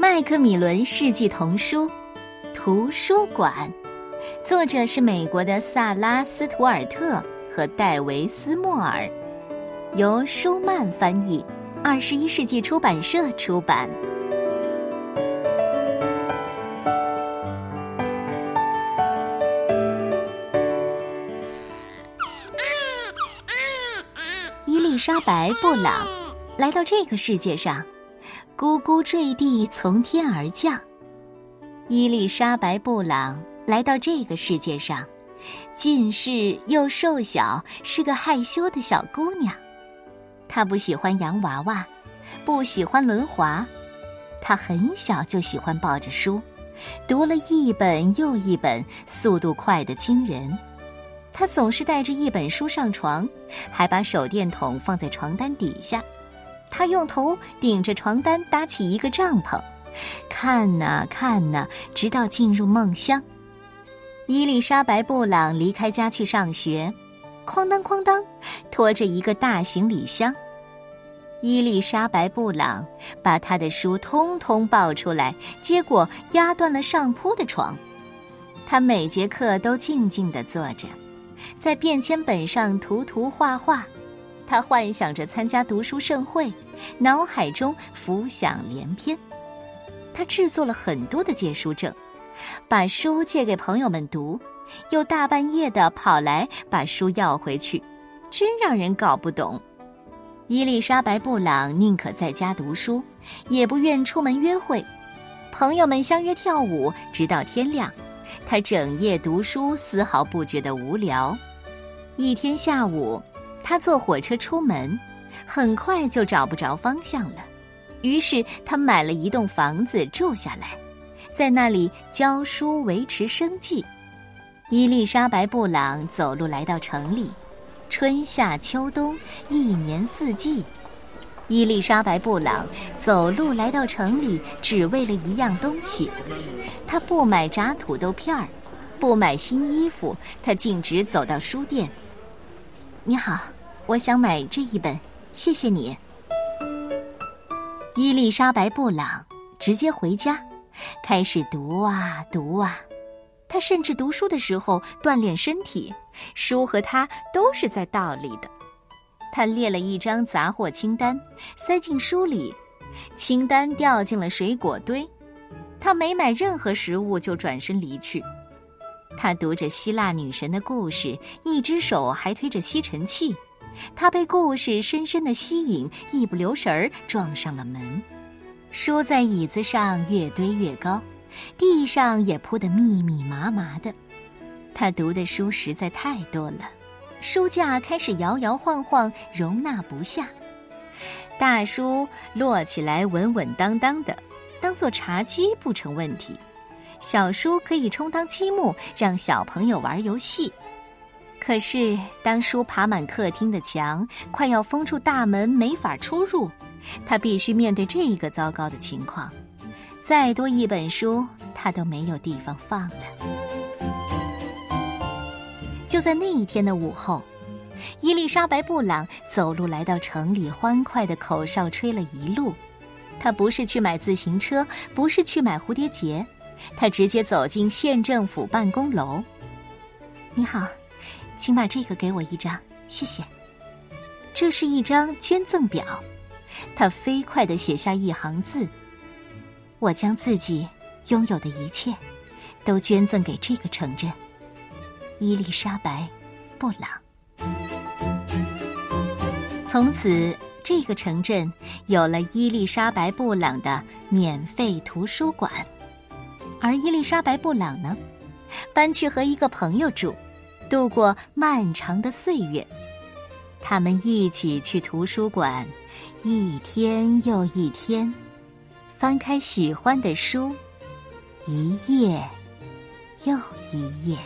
麦克米伦世纪童书图书馆，作者是美国的萨拉·斯图尔特和戴维斯莫尔，由舒曼翻译，二十一世纪出版社出版。伊丽莎白·布朗来到这个世界上。咕咕坠地从天而降。伊丽莎白·布朗来到这个世界上，近视又瘦小，是个害羞的小姑娘。她不喜欢洋娃娃，不喜欢轮滑。她很小就喜欢抱着书，读了一本又一本，速度快得惊人。她总是带着一本书上床，还把手电筒放在床单底下。他用头顶着床单搭起一个帐篷，看呐看呐，直到进入梦乡。伊丽莎白·布朗离开家去上学，哐当哐当，拖着一个大行李箱。伊丽莎白·布朗把他的书通通抱出来，结果压断了上铺的床。他每节课都静静地坐着，在便签本上涂涂画画。他幻想着参加读书盛会，脑海中浮想联翩。他制作了很多的借书证，把书借给朋友们读，又大半夜的跑来把书要回去，真让人搞不懂。伊丽莎白·布朗宁可在家读书，也不愿出门约会。朋友们相约跳舞，直到天亮。他整夜读书，丝毫不觉得无聊。一天下午。他坐火车出门，很快就找不着方向了。于是他买了一栋房子住下来，在那里教书维持生计。伊丽莎白·布朗走路来到城里，春夏秋冬，一年四季。伊丽莎白·布朗走路来到城里，只为了一样东西。她不买炸土豆片儿，不买新衣服，她径直走到书店。你好，我想买这一本，谢谢你。伊丽莎白·布朗直接回家，开始读啊读啊。他甚至读书的时候锻炼身体，书和他都是在倒立的。他列了一张杂货清单，塞进书里，清单掉进了水果堆。他没买任何食物就转身离去。他读着希腊女神的故事，一只手还推着吸尘器。他被故事深深的吸引，一不留神儿撞上了门。书在椅子上越堆越高，地上也铺得密密麻麻的。他读的书实在太多了，书架开始摇摇晃晃，容纳不下。大书摞起来稳稳当当的，当做茶几不成问题。小书可以充当积木，让小朋友玩游戏。可是，当书爬满客厅的墙，快要封住大门，没法出入，他必须面对这个糟糕的情况。再多一本书，他都没有地方放了。就在那一天的午后，伊丽莎白·布朗走路来到城里，欢快的口哨吹了一路。他不是去买自行车，不是去买蝴蝶结。他直接走进县政府办公楼。你好，请把这个给我一张，谢谢。这是一张捐赠表，他飞快的写下一行字：“我将自己拥有的一切，都捐赠给这个城镇。”伊丽莎白·布朗。从此，这个城镇有了伊丽莎白·布朗的免费图书馆。而伊丽莎白·布朗呢，搬去和一个朋友住，度过漫长的岁月。他们一起去图书馆，一天又一天，翻开喜欢的书，一页又一页。